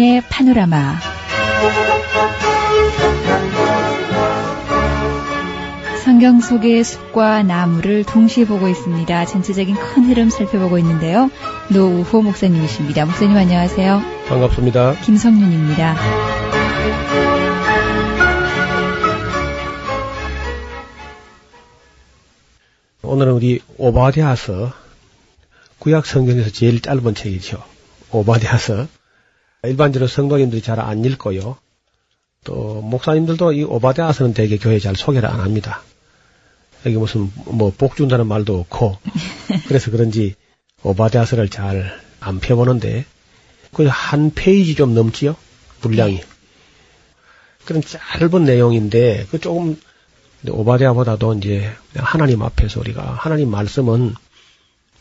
성경의 파노라마. 성경 속의 숲과 나무를 동시에 보고 있습니다. 전체적인 큰 흐름 살펴보고 있는데요. 노우호 목사님이십니다. 목사님 안녕하세요. 반갑습니다. 김성윤입니다. 오늘은 우리 오바댜서 구약 성경에서 제일 짧은 책이죠. 오바댜서 일반적으로 성도님들이 잘 안 읽고요. 또 목사님들도 이 오바댜서는 대개 교회 잘 소개를 안 합니다. 여기 무슨 뭐 복 준다는 말도 없고 그래서 그런지 오바댜서를 잘 안 펴보는데 그 한 페이지 좀 넘지요? 분량이. 그런 짧은 내용인데 그 조금 오바댜보다도 이제 하나님 앞에서 우리가 하나님 말씀은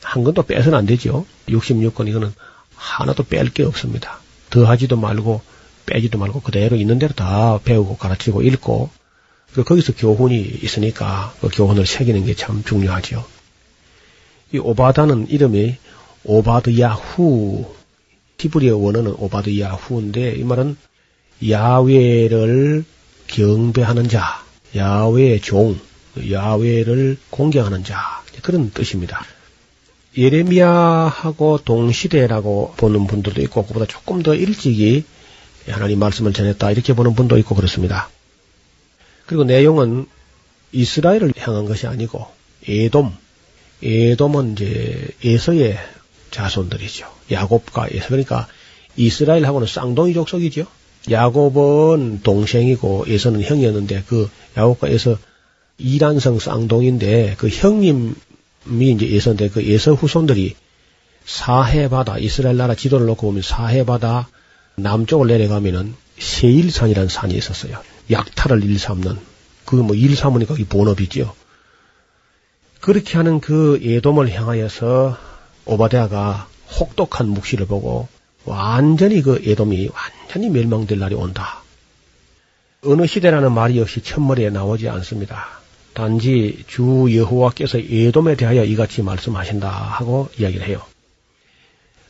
한 건도 빼서는 안 되죠 66권 이거는 하나도 뺄 게 없습니다 더하지도 말고 빼지도 말고 그대로 있는 대로 다 배우고 가르치고 읽고 그 거기서 교훈이 있으니까 그 교훈을 새기는 게 참 중요하죠. 이 오바다는 이름이 오바드 야후 히브리어 원어는 오바드 야후인데 이 말은 야외를 경배하는 자, 야외의 종, 야외를 공경하는 자 그런 뜻입니다. 예레미야하고 동시대라고 보는 분들도 있고 그보다 조금 더 일찍이 하나님 말씀을 전했다 이렇게 보는 분도 있고 그렇습니다. 그리고 내용은 이스라엘을 향한 것이 아니고 에돔, 에돔은 이제 에서의 자손들이죠. 야곱과 에서 그러니까 이스라엘하고는 쌍둥이 족속이죠. 야곱은 동생이고 에서는 형이었는데 그 야곱과 에서 이란성 쌍둥이인데 그 형님 이 이제 예서인데 그 예서 후손들이 사해바다 이스라엘 나라 지도를 놓고 보면 사해바다 남쪽을 내려가면은 세일산이라는 산이 있었어요. 약탈을 일삼는 그 뭐 일삼으니까 이 본업이죠. 그렇게 하는 그 예돔을 향하여서 오바데아가 혹독한 묵시를 보고 완전히 그 예돔이 완전히 멸망될 날이 온다. 어느 시대라는 말이 역시 첫머리에 나오지 않습니다. 단지 주 여호와께서 예돔에 대하여 이같이 말씀하신다 하고 이야기를 해요.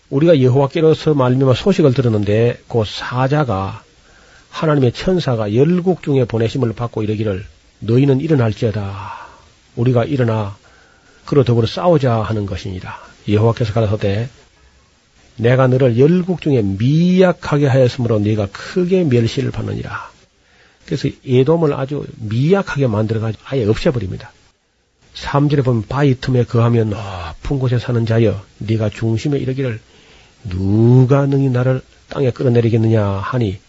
우리가 여호와께로서 말미암아 소식을 들었는데 그 사자가 하나님의 천사가 열국 중에 보내심을 받고 이르기를 너희는 일어날지어다. 우리가 일어나 그로 더불어 싸우자 하는 것이니라. 여호와께서 가라사대 내가 너를 열국 중에 미약하게 하였으므로 네가 크게 멸시를 받느니라. 그래서 예돔을 아주 미약하게 만들어가지고 아예 없애버립니다. 3절에 보면 바위 틈에 거하면 높은 곳에 사는 자여 네가 중심에 이르기를 누가 능히 나를 땅에 끌어내리겠느냐 하니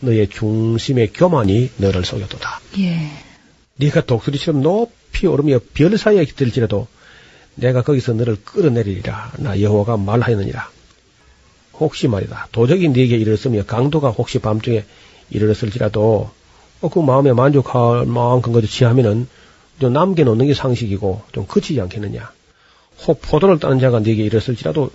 너의 중심의 교만이 너를 속였도다. 예. 네가 독수리처럼 높이 오르며 별 사이에 들지라도 내가 거기서 너를 끌어내리리라. 나 여호와가 말하였느니라. 혹시 말이다. 도적이 네게 이르렀으며 강도가 혹시 밤중에 이르렀을지라도 어, 그 마음에 만족할 만큼 거저 취하면은 좀 남겨놓는 게 상식이고 좀 그치지 않겠느냐. 혹 포도를 따는 자가 네게 이랬을지라도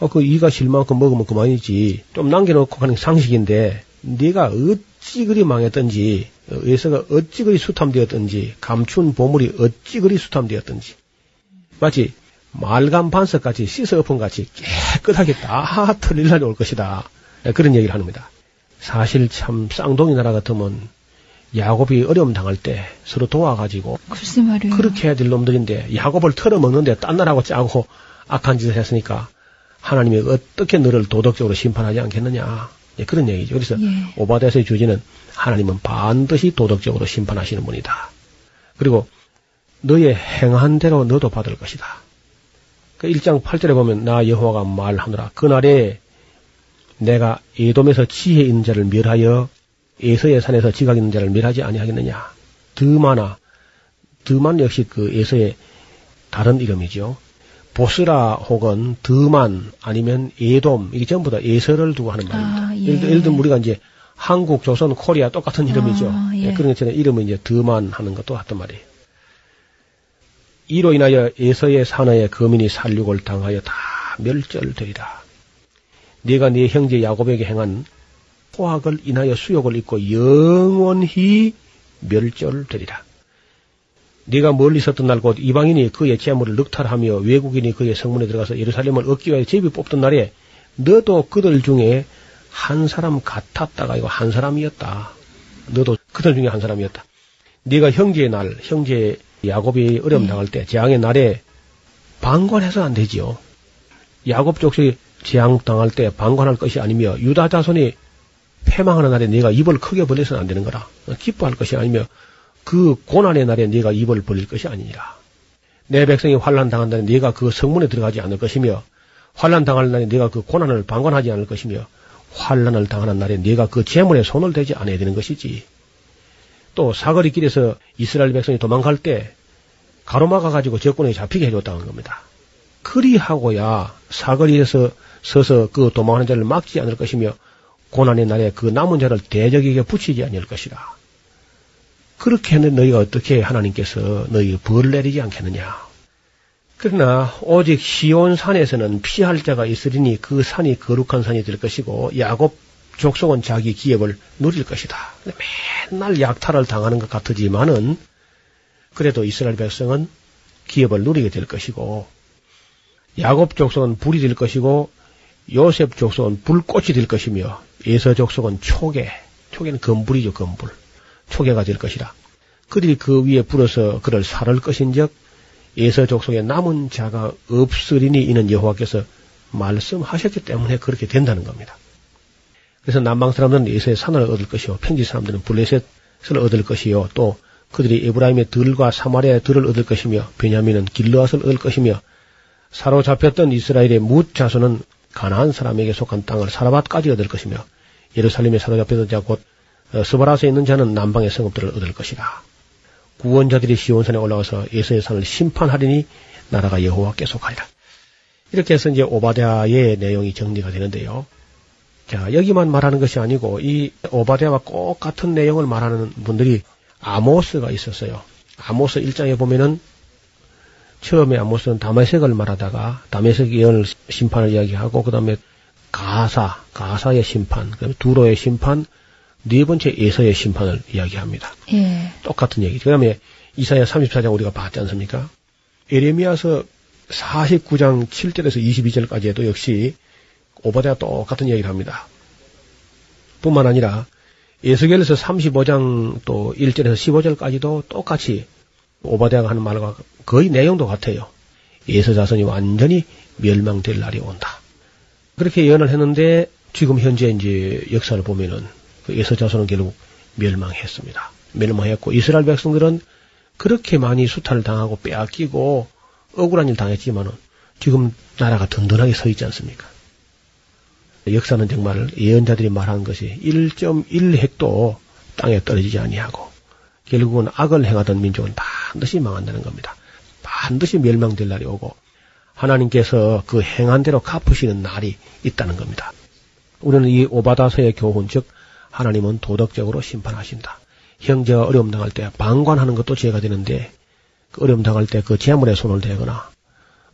어, 그 이가 실 만큼 먹으면 그만이지. 좀 남겨놓고 가는 게 상식인데 네가 어찌 그리 망했던지 의서가 어찌 그리 수탐되었던지 감춘 보물이 어찌 그리 수탐되었던지 마치 말감 반석같이 씻어 엎은 같이 깨끗하게 다 털릴 날이 올 것이다. 그런 얘기를 합니다. 사실 참 쌍둥이 나라 같으면 야곱이 어려움 당할 때 서로 도와가지고 글쎄 말이에요. 그렇게 해야 될 놈들인데 야곱을 털어먹는데 딴 나라하고 짜고 악한 짓을 했으니까 하나님이 어떻게 너를 도덕적으로 심판하지 않겠느냐 예, 그런 얘기죠. 그래서 예. 오바데스의 주제는 하나님은 반드시 도덕적으로 심판하시는 분이다. 그리고 너의 행한 대로 너도 받을 것이다. 그 1장 8절에 보면 나 여호와가 말하노라 그날에 내가 에돔에서 지혜 있는 자를 멸하여 에서의 산에서 지각 있는 자를 멸하지 아니하겠느냐. 드마나 드만 역시 그 에서의 다른 이름이죠. 보스라 혹은 드만 아니면 예돔 이게 전부 다 예서를 두고 하는 말입니다. 아, 예. 예를, 들- 예를 들면 우리가 이제 한국, 조선, 코리아 똑같은 이름이죠. 아, 예. 예, 그런 것처럼 이름은 이제 드만 하는 것도 같단 말이에요. 이로 인하여 예서의 산하의 거민이 살육을 당하여 다 멸절되리라. 네가 네 형제 야곱에게 행한 포악을 인하여 수욕을 입고 영원히 멸절되리라. 네가 멀리 있었던 날 곧 이방인이 그의 재물을 늑탈하며 외국인이 그의 성문에 들어가서 예루살렘을 얻기 위하여 제비 뽑던 날에 너도 그들 중에 한 사람 같았다가 이거 한 사람이었다. 너도 그들 중에 한 사람이었다. 네가 형제의 날, 형제 야곱이 어려움 네. 당할 때 재앙의 날에 방관해서 안 되지요. 야곱 족속이 재앙 당할 때 방관할 것이 아니며 유다 자손이 패망하는 날에 네가 입을 크게 벌려서는 안 되는 거라. 기뻐할 것이 아니며 그 고난의 날에 네가 입을 벌릴 것이 아니니라. 내 백성이 환란 당한 날에 네가 그 성문에 들어가지 않을 것이며 환란 당할 날에 네가 그 고난을 방관하지 않을 것이며 환란을 당하는 날에 네가 그 재물에 손을 대지 않아야 되는 것이지. 또 사거리 길에서 이스라엘 백성이 도망갈 때 가로막아 가지고 적군에 잡히게 해줬다는 겁니다. 그리하고야 사거리에서 서서 그 도망하는 자를 막지 않을 것이며 고난의 날에 그 남은 자를 대적에게 붙이지 않을 것이라. 그렇게 하는 너희가 어떻게 하나님께서 너희 벌 내리지 않겠느냐. 그러나 오직 시온 산에서는 피할 자가 있으리니 그 산이 거룩한 산이 될 것이고 야곱 족속은 자기 기업을 누릴 것이다. 맨날 약탈을 당하는 것 같으지만은 그래도 이스라엘 백성은 기업을 누리게 될 것이고 야곱 족속은 불이 될 것이고 요셉 족속은 불꽃이 될 것이며 예서 족속은 초계, 초계는 금불이죠, 금불. 초계가 될 것이라. 그들이 그 위에 불어서 그를 살을 것인즉 예서 족속에 남은 자가 없으리니 이는 여호와께서 말씀하셨기 때문에 그렇게 된다는 겁니다. 그래서 남방 사람들은 예서의 산을 얻을 것이요 평지 사람들은 블레셋을 얻을 것이요 또 그들이 에브라임의 들과 사마리아의 들을 얻을 것이며 베냐민은 길르앗을 얻을 것이며 사로잡혔던 이스라엘의 뭇 자손은 가나안 사람에게 속한 땅을 사라밭까지 얻을 것이며 예루살렘에 사로잡혔던 자곧 어, 스바라스에 있는 자는 남방의 성읍들을 얻을 것이라. 구원자들이 시온산에 올라가서 예수의 산을 심판하리니 나라가 여호와께 속하리라. 이렇게 해서 이제 오바댜의 내용이 정리가 되는데요. 자, 여기만 말하는 것이 아니고 이 오바댜와 꼭 같은 내용을 말하는 분들이 아모스가 있었어요. 아모스 1장에 보면은 처음에 아모스는 다메섹을 말하다가 다메섹 예언을 심판을 이야기하고 그다음에 가사, 가사의 심판, 그다음에 두로의 심판, 네 번째 예서의 심판을 이야기합니다. 예. 똑같은 얘기죠. 그 다음에 이사야 34장 우리가 봤지 않습니까? 에레미야서 49장 7절에서 22절까지에도 역시 오바댜가 똑같은 얘기를 합니다. 뿐만 아니라 예수겔에서 35장 또 1절에서 15절까지도 똑같이 오바댜가 하는 말과 거의 내용도 같아요. 예수 자손이 완전히 멸망될 날이 온다. 그렇게 예언을 했는데 지금 현재 이제 역사를 보면은 그 예수 자손은 결국 멸망했습니다. 멸망했고 이스라엘 백성들은 그렇게 많이 수탈을 당하고 빼앗기고 억울한 일 당했지만은 지금 나라가 든든하게 서 있지 않습니까? 역사는 정말 예언자들이 말한 것이 1.1핵도 땅에 떨어지지 아니하고 결국은 악을 행하던 민족은 반드시 망한다는 겁니다. 반드시 멸망될 날이 오고 하나님께서 그 행한 대로 갚으시는 날이 있다는 겁니다. 우리는 이 오바다서의 교훈 즉 하나님은 도덕적으로 심판하신다. 형제가 어려움 당할 때 방관하는 것도 죄가 되는데 그 어려움 당할 때 그 재물에 손을 대거나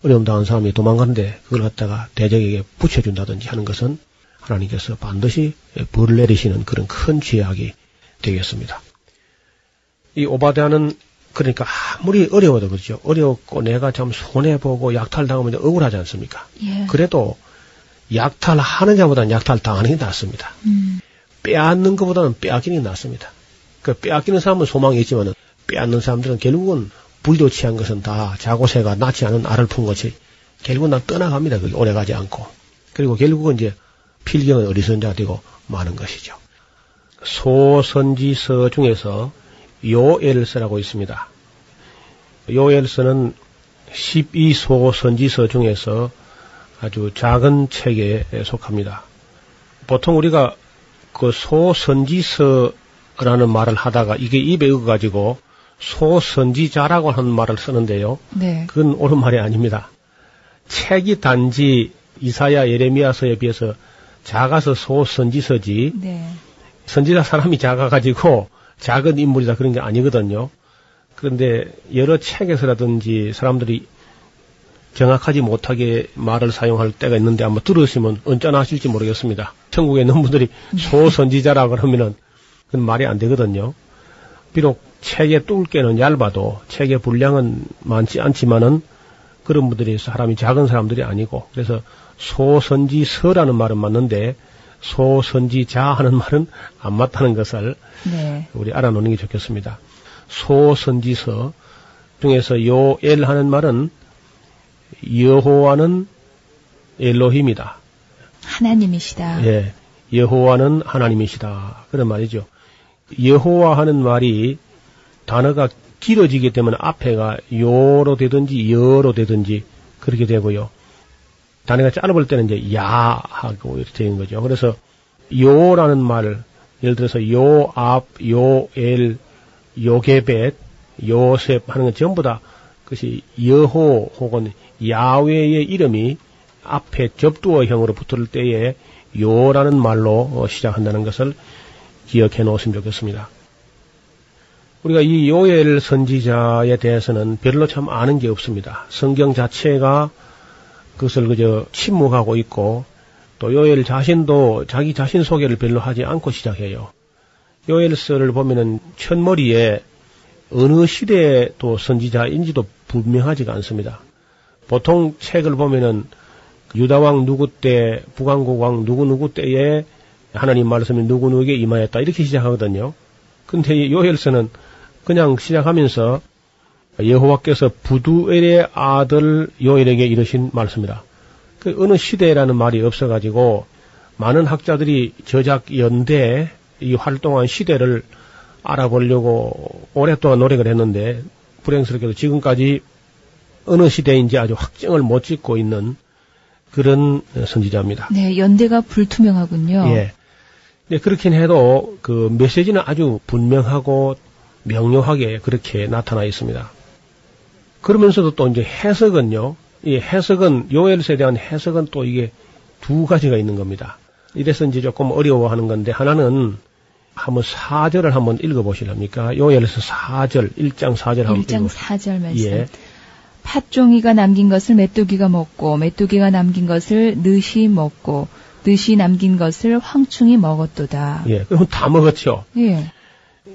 어려움 당한 사람이 도망가는데 그걸 갖다가 대적에게 붙여준다든지 하는 것은 하나님께서 반드시 벌을 내리시는 그런 큰 죄악이 되겠습니다. 이 오바댜는 그러니까 아무리 어려워도 그렇죠. 어렵고 내가 참 손해보고 약탈당하면 억울하지 않습니까? 예. 그래도 약탈하는 자보다는 약탈당하는 게 낫습니다. 음. 빼앗는 것보다는 빼앗기는 게 낫습니다. 그 빼앗기는 사람은 소망이 있지만은 빼앗는 사람들은 결국은 불도 취한 것은 다 자고새가 낳지 않은 알을 푼 것이 결국은 다 떠나갑니다. 그게 오래 가지 않고. 그리고 결국은 이제 필경은 어리석은 자가 되고 마는 것이죠. 소선지서 중에서 요엘서라고 있습니다. 요엘서는 12소 선지서 중에서 아주 작은 책에 속합니다. 보통 우리가 그 소선지서라는 말을 하다가 이게 입에 익어가지고 소선지자라고 하는 말을 쓰는데요. 네. 그건 옳은 말이 아닙니다. 책이 단지 이사야 예레미야서에 비해서 작아서 소선지서지 네. 선지자 사람이 작아가지고 작은 인물이다 그런 게 아니거든요. 그런데 여러 책에서라든지 사람들이 정확하지 못하게 말을 사용할 때가 있는데 아마 들으시면 언짢아 하실지 모르겠습니다. 천국에 있는 분들이 소선지자라 그러면은 그건 말이 안 되거든요. 비록 책의 뚫게는 얇아도 책의 분량은 많지 않지만은 그런 분들이 사람이 작은 사람들이 아니고 그래서 소선지서라는 말은 맞는데 소선지자 하는 말은 안 맞다는 것을 네. 우리 알아놓는 게 좋겠습니다. 소선지서 중에서 요엘 하는 말은 여호와는 엘로힘이다. 하나님이시다. 예. 여호와는 하나님이시다. 그런 말이죠. 여호와 하는 말이 단어가 길어지기 때문에 앞에가 요로 되든지 여로 되든지 그렇게 되고요. 단어가 짧을 때는 이제 야 하고 이렇게 되는 거죠. 그래서 요라는 말, 예를 들어서 요압, 요엘, 요게벳, 요셉 하는 건 전부 다 그것이 여호 혹은 야외의 이름이 앞에 접두어형으로 붙을 때에 요라는 말로 어, 시작한다는 것을 기억해 놓으시면 좋겠습니다. 우리가 이 요엘 선지자에 대해서는 별로 참 아는 게 없습니다. 성경 자체가 그것을 그저 침묵하고 있고 또 요엘 자신도 자기 자신 소개를 별로 하지 않고 시작해요. 요엘서를 보면은 첫머리에 어느 시대의 또 선지자인지도 분명하지가 않습니다. 보통 책을 보면은 유다왕 누구 때, 북왕국 왕 누구 누구 때에 하나님 말씀이 누구 누구에게 임하였다 이렇게 시작하거든요. 근데 요엘서는 그냥 시작하면서 여호와께서 부두엘의 아들 요엘에게 이르신 말씀이다. 그 어느 시대라는 말이 없어가지고 많은 학자들이 저작 연대 이 활동한 시대를 알아보려고 오랫동안 노력을 했는데 불행스럽게도 지금까지 어느 시대인지 아주 확정을 못 짓고 있는 그런 선지자입니다. 네, 연대가 불투명하군요. 예. 네, 그렇긴 해도 그 메시지는 아주 분명하고 명료하게 그렇게 나타나 있습니다. 그러면서도 또 이제 해석은요, 이 해석은, 요엘서에 대한 해석은 또 이게 두 가지가 있는 겁니다. 이래서 이제 조금 어려워하는 건데, 하나는 한번 4절을 한번 읽어보시렵니까? 요엘서 4절, 1장 4절 한번 1장 읽어 4절 말씀. 예. 팥종이가 남긴 것을 메뚜기가 먹고 메뚜기가 남긴 것을 느시 먹고 느시 남긴 것을 황충이 먹었도다. 예. 그럼 다 먹었죠. 예.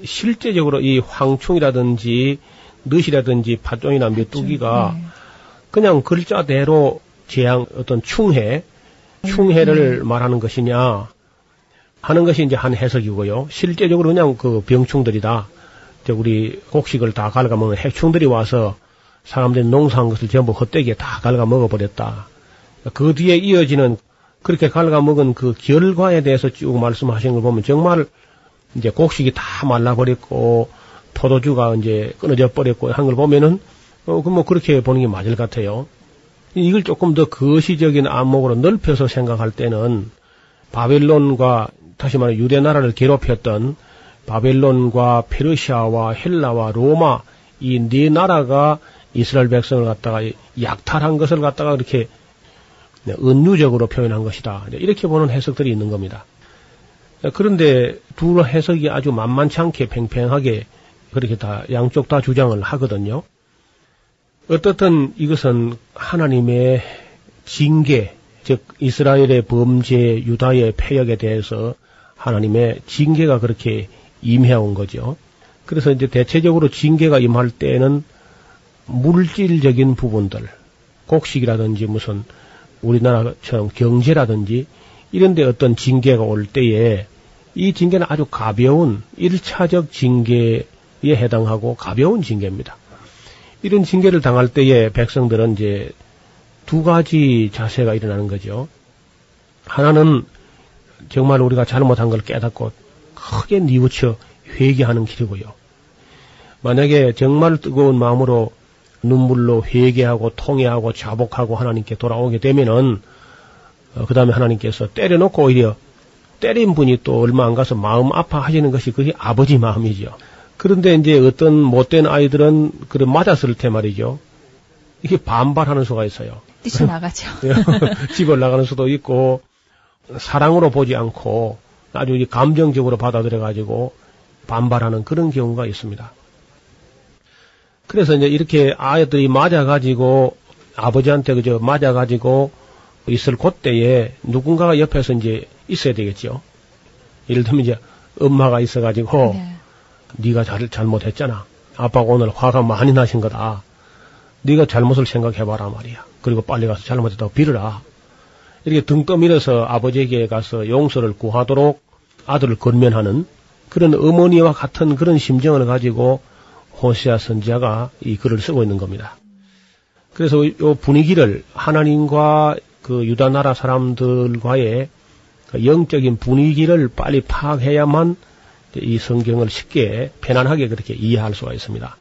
실제적으로 이 황충이라든지 느시라든지 팥종이나 메뚜기가 네. 그냥 글자대로 재앙 어떤 충해, 충해를 네. 말하는 것이냐 하는 것이 이제 한 해석이고요. 실제적으로 그냥 그 병충들이다. 이제 우리 곡식을 다 갉아먹는 해충들이 와서 사람들이 농사한 것을 전부 헛되게 다 갉아먹어 버렸다. 그 뒤에 이어지는 그렇게 갉아먹은 그 결과에 대해서 쭉 말씀하시는 걸 보면 정말 이제 곡식이 다 말라버렸고 포도주가 이제 끊어져 버렸고 한 걸 보면은 어, 그 뭐 그렇게 보는 게 맞을 것 같아요. 이걸 조금 더 거시적인 안목으로 넓혀서 생각할 때는 바벨론과 다시 말해 유대 나라를 괴롭혔던 바벨론과 페르시아와 헬라와 로마 이 네 나라가 이스라엘 백성을 갖다가 약탈한 것을 갖다가 이렇게 네, 은유적으로 표현한 것이다. 이렇게 보는 해석들이 있는 겁니다. 그런데 두 해석이 아주 만만치 않게 팽팽하게 그렇게 다 양쪽 다 주장을 하거든요. 어떻든 이것은 하나님의 징계, 즉 이스라엘의 범죄, 유다의 폐역에 대해서 하나님의 징계가 그렇게 임해 온 거죠. 그래서 이제 대체적으로 징계가 임할 때는 물질적인 부분들, 곡식이라든지 무슨 우리나라처럼 경제라든지 이런 데 어떤 징계가 올 때에 이 징계는 아주 가벼운 일차적 징계 에 해당하고 가벼운 징계입니다. 이런 징계를 당할 때에 백성들은 이제 두 가지 자세가 일어나는 거죠. 하나는 정말 우리가 잘못한 걸 깨닫고 크게 뉘우쳐 회개하는 길이고요. 만약에 정말 뜨거운 마음으로 눈물로 회개하고 통회하고 자복하고 하나님께 돌아오게 되면은 어, 그 다음에 하나님께서 때려놓고 오히려 때린 분이 또 얼마 안 가서 마음 아파하시는 것이 그게 아버지 마음이죠. 그런데 이제 어떤 못된 아이들은 그래 맞았을 때 말이죠. 이게 반발하는 수가 있어요. 뛰쳐나가죠. 집을 나가는 수도 있고 사랑으로 보지 않고 아주 감정적으로 받아들여 가지고 반발하는 그런 경우가 있습니다. 그래서 이제 이렇게 아이들이 맞아가지고 아버지한테 그저 맞아가지고 있을 그때에 누군가가 옆에서 이제 있어야 되겠죠. 예를 들면 이제 엄마가 있어가지고 네. 네가 잘 잘못했잖아. 아빠가 오늘 화가 많이 나신 거다. 네가 잘못을 생각해봐라 말이야. 그리고 빨리 가서 잘못했다고 빌어라. 이렇게 등 떠밀어서 아버지에게 가서 용서를 구하도록 아들을 건면하는 그런 어머니와 같은 그런 심정을 가지고 호세아 선지자가 이 글을 쓰고 있는 겁니다. 그래서 이 분위기를 하나님과 그 유다 나라 사람들과의 그 영적인 분위기를 빨리 파악해야만 이 성경을 쉽게 편안하게 그렇게 이해할 수가 있습니다.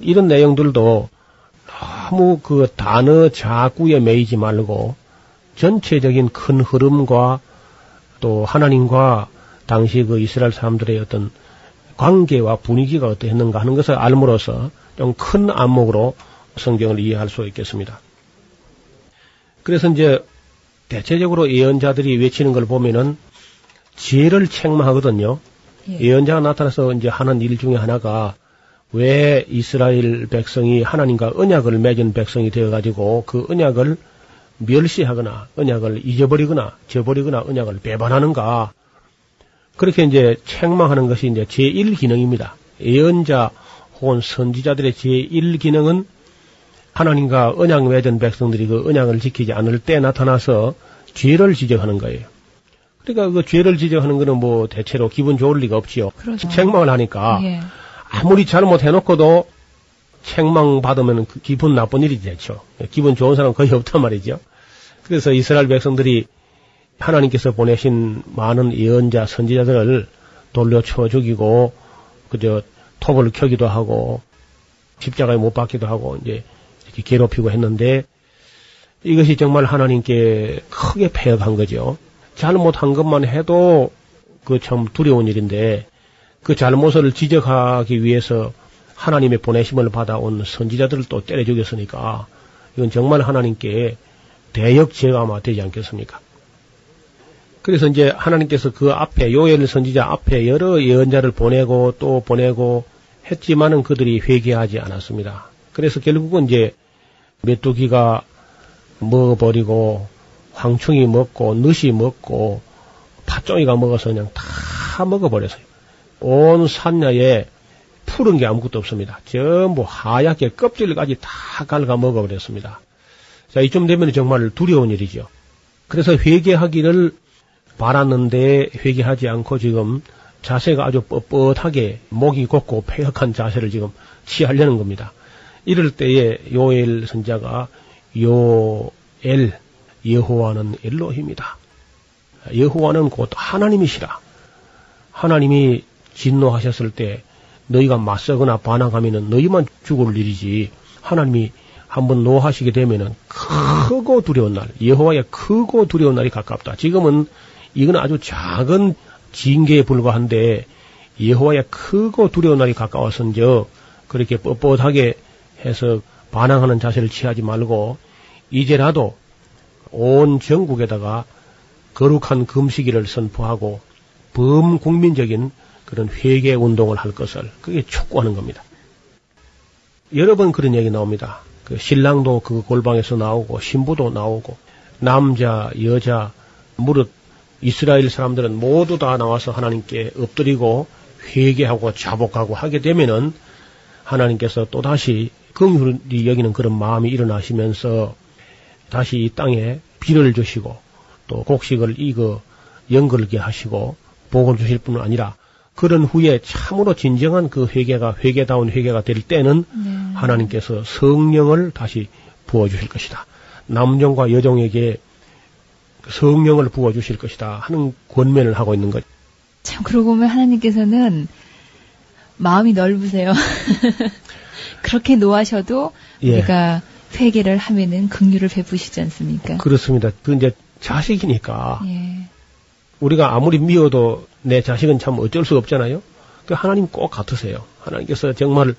이런 내용들도 너무 그 단어 자구에 매이지 말고 전체적인 큰 흐름과 또 하나님과 당시 그 이스라엘 사람들의 어떤 관계와 분위기가 어떠했는가 하는 것을 알므로써 좀 큰 안목으로 성경을 이해할 수 있겠습니다. 그래서 이제 대체적으로 예언자들이 외치는 걸 보면은 죄를 책망하거든요. 예. 예언자가 나타나서 이제 하는 일 중에 하나가 왜 이스라엘 백성이 하나님과 언약을 맺은 백성이 되어 가지고 그 언약을 멸시하거나 언약을 잊어버리거나 저버리거나 언약을 배반하는가 그렇게 이제 책망하는 것이 이제 제1 기능입니다. 예언자 혹은 선지자들의 제1 기능은 하나님과 언약 맺은 백성들이 그 언약을 지키지 않을 때 나타나서 죄를 지적하는 거예요. 그러니까 그 죄를 지적하는 거는 뭐 대체로 기분 좋을 리가 없지요. 그렇죠. 책망을 하니까 예. 아무리 잘못해놓고도 책망 받으면 그 기분 나쁜 일이 되죠. 기분 좋은 사람 은 거의 없단 말이죠. 그래서 이스라엘 백성들이 하나님께서 보내신 많은 예언자, 선지자들을 돌려쳐 죽이고 그저 톱을 켜기도 하고 십자가에 못 박기도 하고 이제 이렇게 괴롭히고 했는데 이것이 정말 하나님께 크게 폐역한 거죠. 잘못한 것만 해도 그 참 두려운 일인데 그 잘못을 지적하기 위해서 하나님의 보내심을 받아온 선지자들을 또 때려 죽였으니까 이건 정말 하나님께 대역 죄가 되지 않겠습니까? 그래서 이제 하나님께서 그 앞에 요엘 선지자 앞에 여러 예언자를 보내고 또 보내고 했지만은 그들이 회개하지 않았습니다. 그래서 결국은 이제 메뚜기가 먹어버리고 황충이 먹고 늦이 먹고 팥종이가 먹어서 그냥 다 먹어버렸어요. 온 산야에 푸른 게 아무것도 없습니다. 전부 하얗게 껍질까지 다 갉아 먹어버렸습니다. 자, 이쯤 되면 정말 두려운 일이죠. 그래서 회개하기를 바랐는데 회개하지 않고 지금 자세가 아주 뻣뻣하게 목이 곱고 폐역한 자세를 지금 취하려는 겁니다. 이럴 때에 요엘 선자가 요엘 여호와는 엘로힘이다. 여호와는 곧 하나님이시라. 하나님이 진노하셨을 때 너희가 맞서거나 반항하면은 너희만 죽을 일이지 하나님이 한번 노하시게 되면은 크고 두려운 날, 여호와의 크고 두려운 날이 가깝다. 지금은 이건 아주 작은 징계에 불과한데 여호와의 크고 두려운 날이 가까워서인저 그렇게 뻣뻣하게 해서 반항하는 자세를 취하지 말고 이제라도 온 전국에다가 거룩한 금식일을 선포하고 범국민적인 그런 회개 운동을 할 것을 그게 촉구하는 겁니다. 여러 번 그런 얘기 나옵니다. 그 신랑도 그 골방에서 나오고 신부도 나오고 남자 여자 무릇 이스라엘 사람들은 모두 다 나와서 하나님께 엎드리고 회개하고 자복하고 하게 되면은 하나님께서 또다시 긍휼히 여기는 그런 마음이 일어나시면서 다시 이 땅에 비를 주시고 또 곡식을 익어 연걸게 하시고 복을 주실 뿐 아니라 그런 후에 참으로 진정한 그 회개가 회개다운 회개가 될 때는 네. 하나님께서 성령을 다시 부어 주실 것이다. 남종과 여종에게 성령을 부어 주실 것이다 하는 권면을 하고 있는 것. 참 그러고 보면 하나님께서는 마음이 넓으세요. 그렇게 노하셔도 예. 우리가 회개를 하면은 긍휼을 베푸시지 않습니까? 그렇습니다. 그 이제 자식이니까 예. 우리가 아무리 미워도 내 자식은 참 어쩔 수 없잖아요. 그 하나님 꼭 같으세요. 하나님께서 정말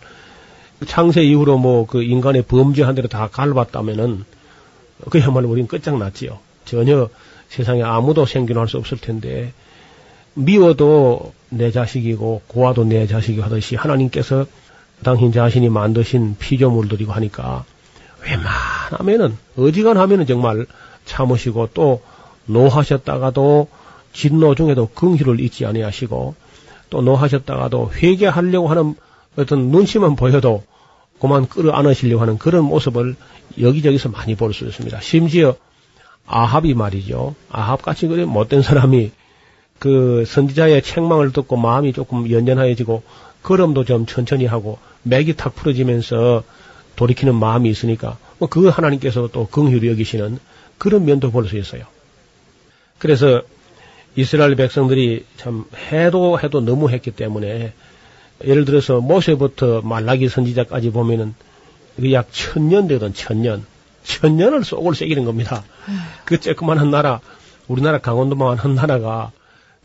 창세 이후로 뭐 그 인간의 범죄한 대로 다 갈봤다면은 그야말로 우리는 끝장났지요. 전혀 세상에 아무도 생존할 수 없을 텐데 미워도 내 자식이고 고아도 내 자식이 하듯이 하나님께서 당신 자신이 만드신 피조물들이고 하니까 웬만하면은 어지간하면은 정말 참으시고 또 노하셨다가도 진노 중에도 긍휼을 잊지 아니하시고 또 노하셨다가도 회개하려고 하는 어떤 눈치만 보여도 그만 끌어안으시려고 하는 그런 모습을 여기저기서 많이 볼 수 있습니다. 심지어 아합이 말이죠. 아합같이 그래 못된 사람이 그 선지자의 책망을 듣고 마음이 조금 연연하여지고 걸음도 좀 천천히 하고 맥이 탁 풀어지면서 돌이키는 마음이 있으니까 뭐그 하나님께서 또 긍휼히 여기시는 그런 면도 볼 수 있어요. 그래서 이스라엘 백성들이 참 해도 해도 너무 했기 때문에 예를 들어서 모세부터 말라기 선지자까지 보면은 약 천년 되던 천년 천년을 속을 새기는 겁니다. 그 쬐끄만한 나라 우리나라 강원도만 한 나라가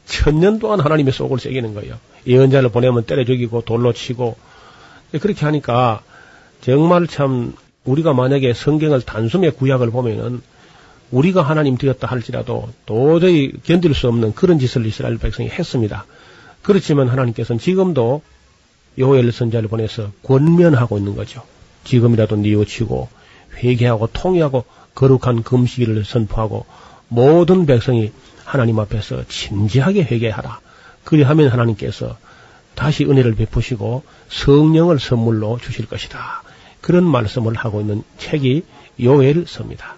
천년 동안 하나님의 속을 새기는 거예요. 예언자를 보내면 때려 죽이고 돌로 치고 그렇게 하니까 정말 참 우리가 만약에 성경을 단숨에 구약을 보면은 우리가 하나님 되었다 할지라도 도저히 견딜 수 없는 그런 짓을 이스라엘 백성이 했습니다. 그렇지만 하나님께서는 지금도 요엘 선자를 보내서 권면하고 있는 거죠. 지금이라도 뉘우치고 회개하고 통회하고 거룩한 금식일을 선포하고 모든 백성이 하나님 앞에서 진지하게 회개하라. 그리하면 하나님께서 다시 은혜를 베푸시고 성령을 선물로 주실 것이다. 그런 말씀을 하고 있는 책이 요엘서입니다.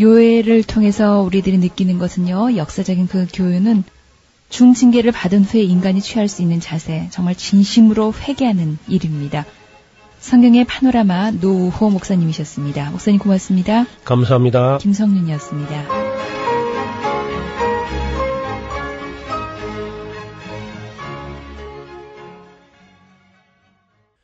요엘을 통해서 우리들이 느끼는 것은요, 역사적인 그 교훈은 중징계를 받은 후에 인간이 취할 수 있는 자세, 정말 진심으로 회개하는 일입니다. 성경의 파노라마 노우호 목사님이셨습니다. 목사님 고맙습니다. 감사합니다. 김성윤이었습니다.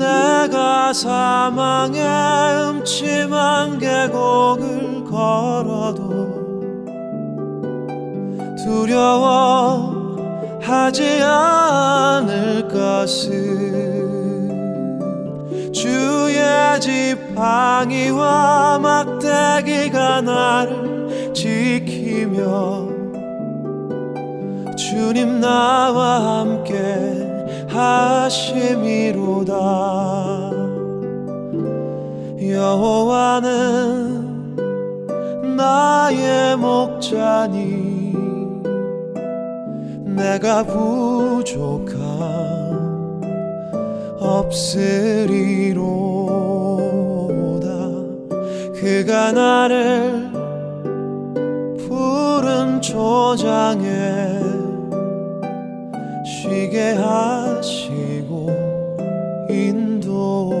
내가 사망의 음침한 계곡을 걸어도 두려워하지 않을 것을 주의 지팡이와 막대기가 나를 지키며 주님 나와 함께 하심이로다. 여호와는 나의 목자니 내가 부족함 없으리로다. 그가 나를 푸른 초장에 쉬게 하시고 인도하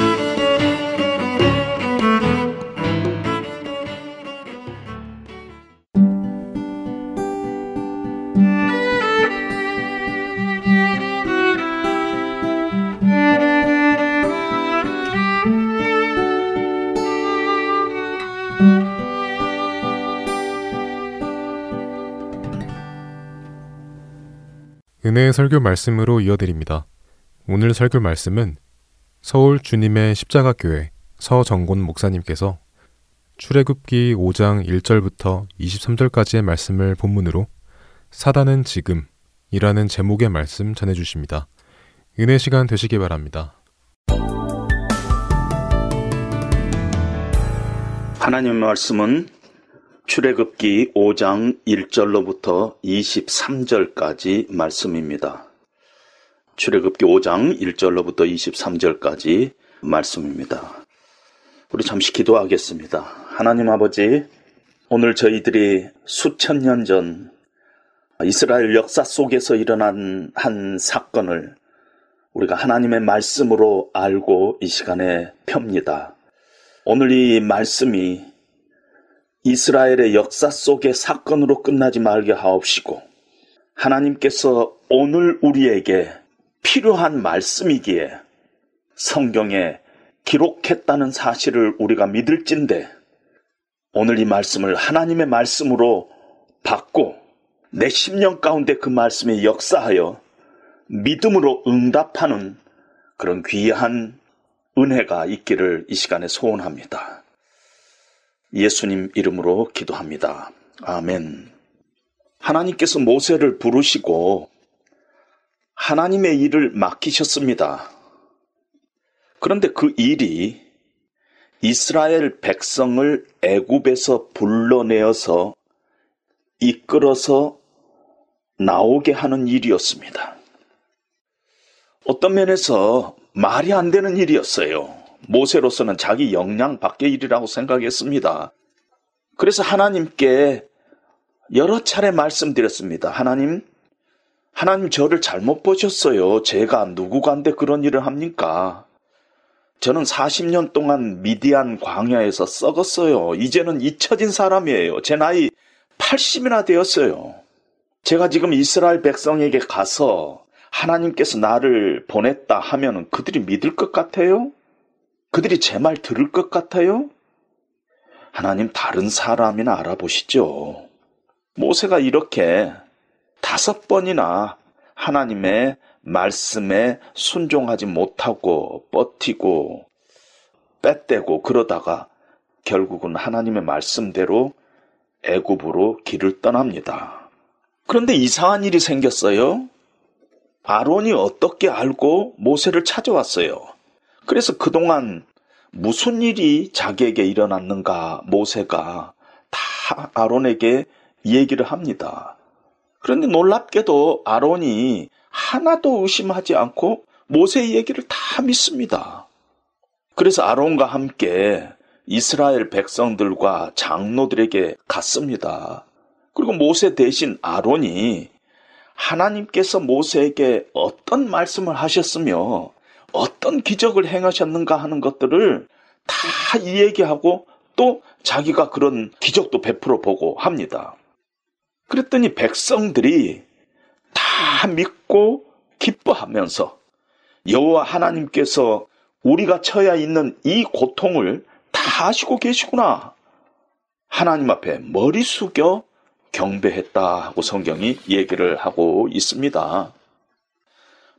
은혜의 설교 말씀으로 이어드립니다. 오늘 설교 말씀은 서울 주님의 십자가교회 서정곤 목사님께서 출애굽기 5장 1절부터 23절까지의 말씀을 본문으로 사단은 지금 이라는 제목의 말씀 전해 주십니다. 은혜 시간 되시기 바랍니다. 하나님의 말씀은 출애굽기 5장 1절로부터 23절까지 말씀입니다. 출애굽기 5장 1절로부터 23절까지 말씀입니다. 우리 잠시 기도하겠습니다. 하나님 아버지, 오늘 저희들이 수천 년 전 이스라엘 역사 속에서 일어난 한 사건을 우리가 하나님의 말씀으로 알고 이 시간에 펴니다. 오늘 이 말씀이 이스라엘의 역사 속의 사건으로 끝나지 말게 하옵시고 하나님께서 오늘 우리에게 필요한 말씀이기에 성경에 기록했다는 사실을 우리가 믿을진데 오늘 이 말씀을 하나님의 말씀으로 받고 내 심령 가운데 그 말씀에 역사하여 믿음으로 응답하는 그런 귀한 은혜가 있기를 이 시간에 소원합니다. 예수님 이름으로 기도합니다. 아멘. 하나님께서 모세를 부르시고 하나님의 일을 맡기셨습니다. 그런데 그 일이 이스라엘 백성을 애굽에서 불러내어서 이끌어서 나오게 하는 일이었습니다. 어떤 면에서 말이 안 되는 일이었어요. 모세로서는 자기 역량 밖의 일이라고 생각했습니다. 그래서 하나님께 여러 차례 말씀드렸습니다. 하나님, 하나님 저를 잘못 보셨어요. 제가 누구간데 그런 일을 합니까? 저는 40년 동안 미디안 광야에서 썩었어요. 이제는 잊혀진 사람이에요. 제 나이 80이나 되었어요. 제가 지금 이스라엘 백성에게 가서 하나님께서 나를 보냈다 하면 그들이 믿을 것 같아요? 그들이 제 말 들을 것 같아요? 하나님 다른 사람이나 알아보시죠. 모세가 이렇게 다섯 번이나 하나님의 말씀에 순종하지 못하고 버티고 빼떼고 그러다가 결국은 하나님의 말씀대로 애굽으로 길을 떠납니다. 그런데 이상한 일이 생겼어요. 아론이 어떻게 알고 모세를 찾아왔어요. 그래서 그동안 무슨 일이 자기에게 일어났는가 모세가 다 아론에게 얘기를 합니다. 그런데 놀랍게도 아론이 하나도 의심하지 않고 모세의 얘기를 다 믿습니다. 그래서 아론과 함께 이스라엘 백성들과 장로들에게 갔습니다. 그리고 모세 대신 아론이 하나님께서 모세에게 어떤 말씀을 하셨으며 어떤 기적을 행하셨는가 하는 것들을 다 이야기하고 또 자기가 그런 기적도 베풀어 보고 합니다. 그랬더니 백성들이 다 믿고 기뻐하면서 여호와 하나님께서 우리가 처해 있는 이 고통을 다 아시고 계시구나. 하나님 앞에 머리 숙여 경배했다 하고 성경이 얘기를 하고 있습니다.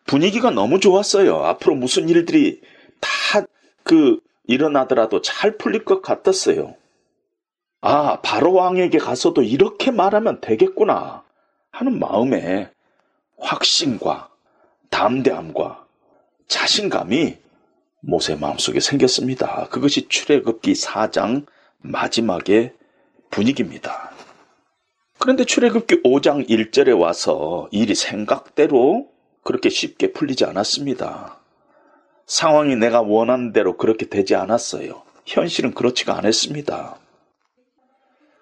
분위기가 너무 좋았어요. 앞으로 무슨 일들이 다 그 일어나더라도 잘 풀릴 것 같았어요. 아, 바로 왕에게 가서도 이렇게 말하면 되겠구나 하는 마음에 확신과 담대함과 자신감이 모세 마음속에 생겼습니다. 그것이 출애굽기 4장 마지막의 분위기입니다. 그런데 출애굽기 5장 1절에 와서 일이 생각대로 그렇게 쉽게 풀리지 않았습니다. 상황이 내가 원하는 대로 그렇게 되지 않았어요. 현실은 그렇지가 않았습니다.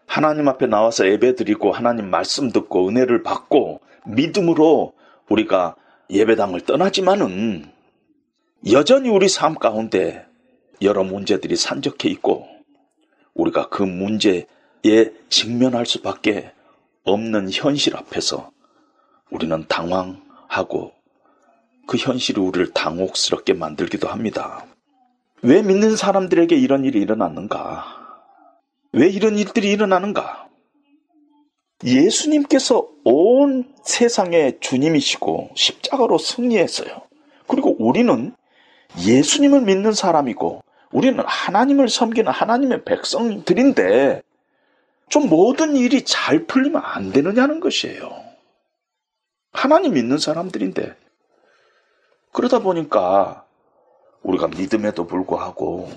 하나님 앞에 나와서 예배 드리고 하나님 말씀 듣고 은혜를 받고 믿음으로 우리가 예배당을 떠나지만은 여전히 우리 삶 가운데 여러 문제들이 산적해 있고 우리가 그 문제에 직면할 수밖에 없는 현실 앞에서 우리는 당황 하고 그 현실이 우리를 당혹스럽게 만들기도 합니다. 왜 믿는 사람들에게 이런 일이 일어났는가? 왜 이런 일들이 일어나는가? 예수님께서 온 세상의 주님이시고 십자가로 승리했어요. 그리고 우리는 예수님을 믿는 사람이고 우리는 하나님을 섬기는 하나님의 백성들인데 좀 모든 일이 잘 풀리면 안 되느냐는 것이에요. 하나님 믿는 사람들인데 그러다 보니까 우리가 믿음에도 불구하고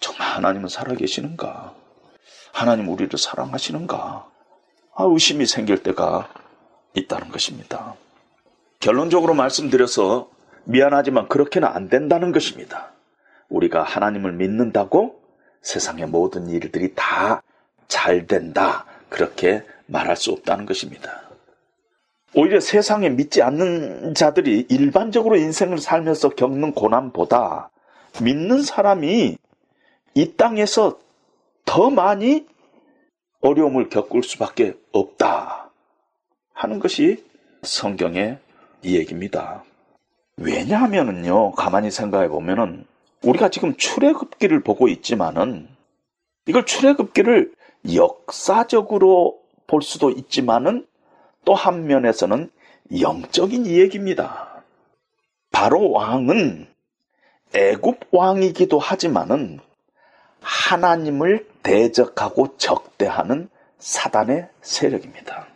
정말 하나님은 살아계시는가? 하나님 우리를 사랑하시는가? 아, 의심이 생길 때가 있다는 것입니다. 결론적으로 말씀드려서 미안하지만 그렇게는 안 된다는 것입니다. 우리가 하나님을 믿는다고 세상의 모든 일들이 다 잘 된다. 그렇게 말할 수 없다는 것입니다. 오히려 세상에 믿지 않는 자들이 일반적으로 인생을 살면서 겪는 고난보다 믿는 사람이 이 땅에서 더 많이 어려움을 겪을 수밖에 없다 하는 것이 성경의 이야기입니다. 왜냐하면은요, 가만히 생각해 보면은 우리가 지금 출애굽기를 보고 있지만은 이걸 출애굽기를 역사적으로 볼 수도 있지만은 또 한 면에서는 영적인 이야기입니다. 바로 왕은 애굽 왕이기도 하지만은 하나님을 대적하고 적대하는 사단의 세력입니다.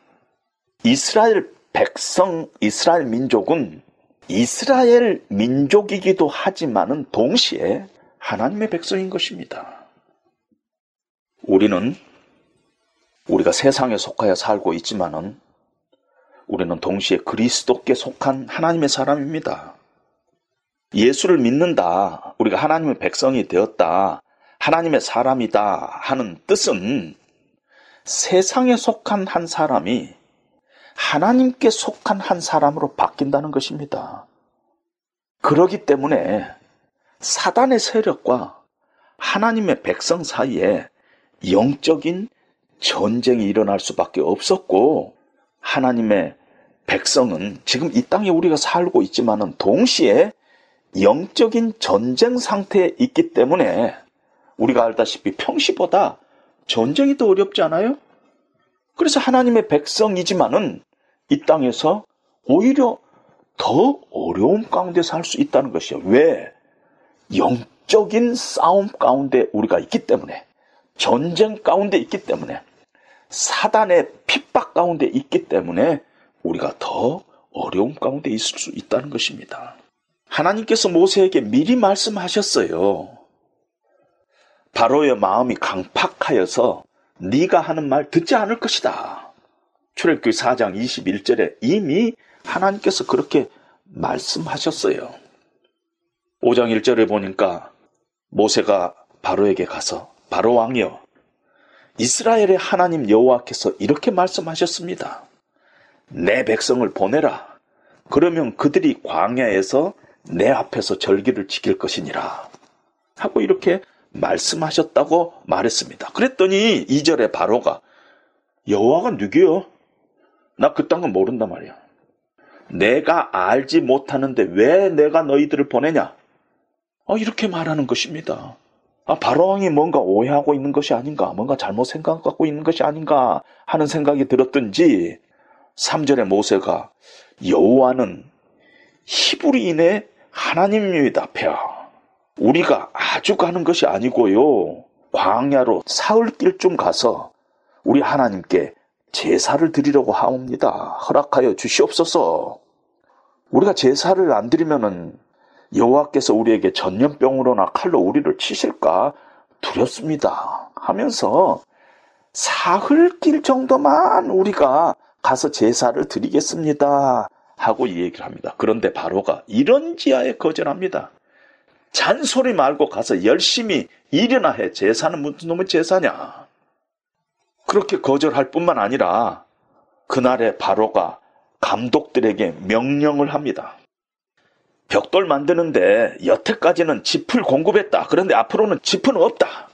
이스라엘 백성, 이스라엘 민족은 이스라엘 민족이기도 하지만은 동시에 하나님의 백성인 것입니다. 우리는 우리가 세상에 속하여 살고 있지만은 우리는 동시에 그리스도께 속한 하나님의 사람입니다. 예수를 믿는다. 우리가 하나님의 백성이 되었다. 하나님의 사람이다 하는 뜻은 세상에 속한 한 사람이 하나님께 속한 한 사람으로 바뀐다는 것입니다. 그러기 때문에 사단의 세력과 하나님의 백성 사이에 영적인 전쟁이 일어날 수밖에 없었고 하나님의 백성은 지금 이 땅에 우리가 살고 있지만은 동시에 영적인 전쟁 상태에 있기 때문에 우리가 알다시피 평시보다 전쟁이 더 어렵지 않아요? 그래서 하나님의 백성이지만은 이 땅에서 오히려 더 어려움 가운데 살 수 있다는 것이요. 왜? 영적인 싸움 가운데 우리가 있기 때문에, 전쟁 가운데 있기 때문에, 사단의 핍박 가운데 있기 때문에 우리가 더 어려움 가운데 있을 수 있다는 것입니다. 하나님께서 모세에게 미리 말씀하셨어요. 바로의 마음이 강팍하여서 네가 하는 말 듣지 않을 것이다. 출애굽기 4장 21절에 이미 하나님께서 그렇게 말씀하셨어요. 5장 1절에 보니까 모세가 바로에게 가서 바로 왕이여 이스라엘의 하나님 여호와께서 이렇게 말씀하셨습니다. 내 백성을 보내라. 그러면 그들이 광야에서 내 앞에서 절기를 지킬 것이니라. 하고 이렇게 말씀하셨다고 말했습니다. 그랬더니 2절에 바로가 여호와가 누구요? 나 그딴 건 모른단 말이야. 내가 알지 못하는데 왜 내가 너희들을 보내냐? 어, 이렇게 말하는 것입니다. 아, 바로왕이 뭔가 오해하고 있는 것이 아닌가, 뭔가 잘못 생각하고 있는 것이 아닌가 하는 생각이 들었든지 3절에 모세가 여호와는 히브리인의 하나님입니다. 폐하. 우리가 아주 가는 것이 아니고요. 광야로 사흘길쯤 가서 우리 하나님께 제사를 드리려고 하옵니다. 허락하여 주시옵소서. 우리가 제사를 안 드리면은 여호와께서 우리에게 전염병으로나 칼로 우리를 치실까 두렵습니다. 하면서 사흘길 정도만 우리가 가서 제사를 드리겠습니다. 하고 이 얘기를 합니다. 그런데 바로가 이런 지하에 거절합니다. 잔소리 말고 가서 열심히 일이나 해. 제사는 무슨 놈의 제사냐. 그렇게 거절할 뿐만 아니라 그날에 바로가 감독들에게 명령을 합니다. 벽돌 만드는데 여태까지는 짚을 공급했다. 그런데 앞으로는 짚은 없다.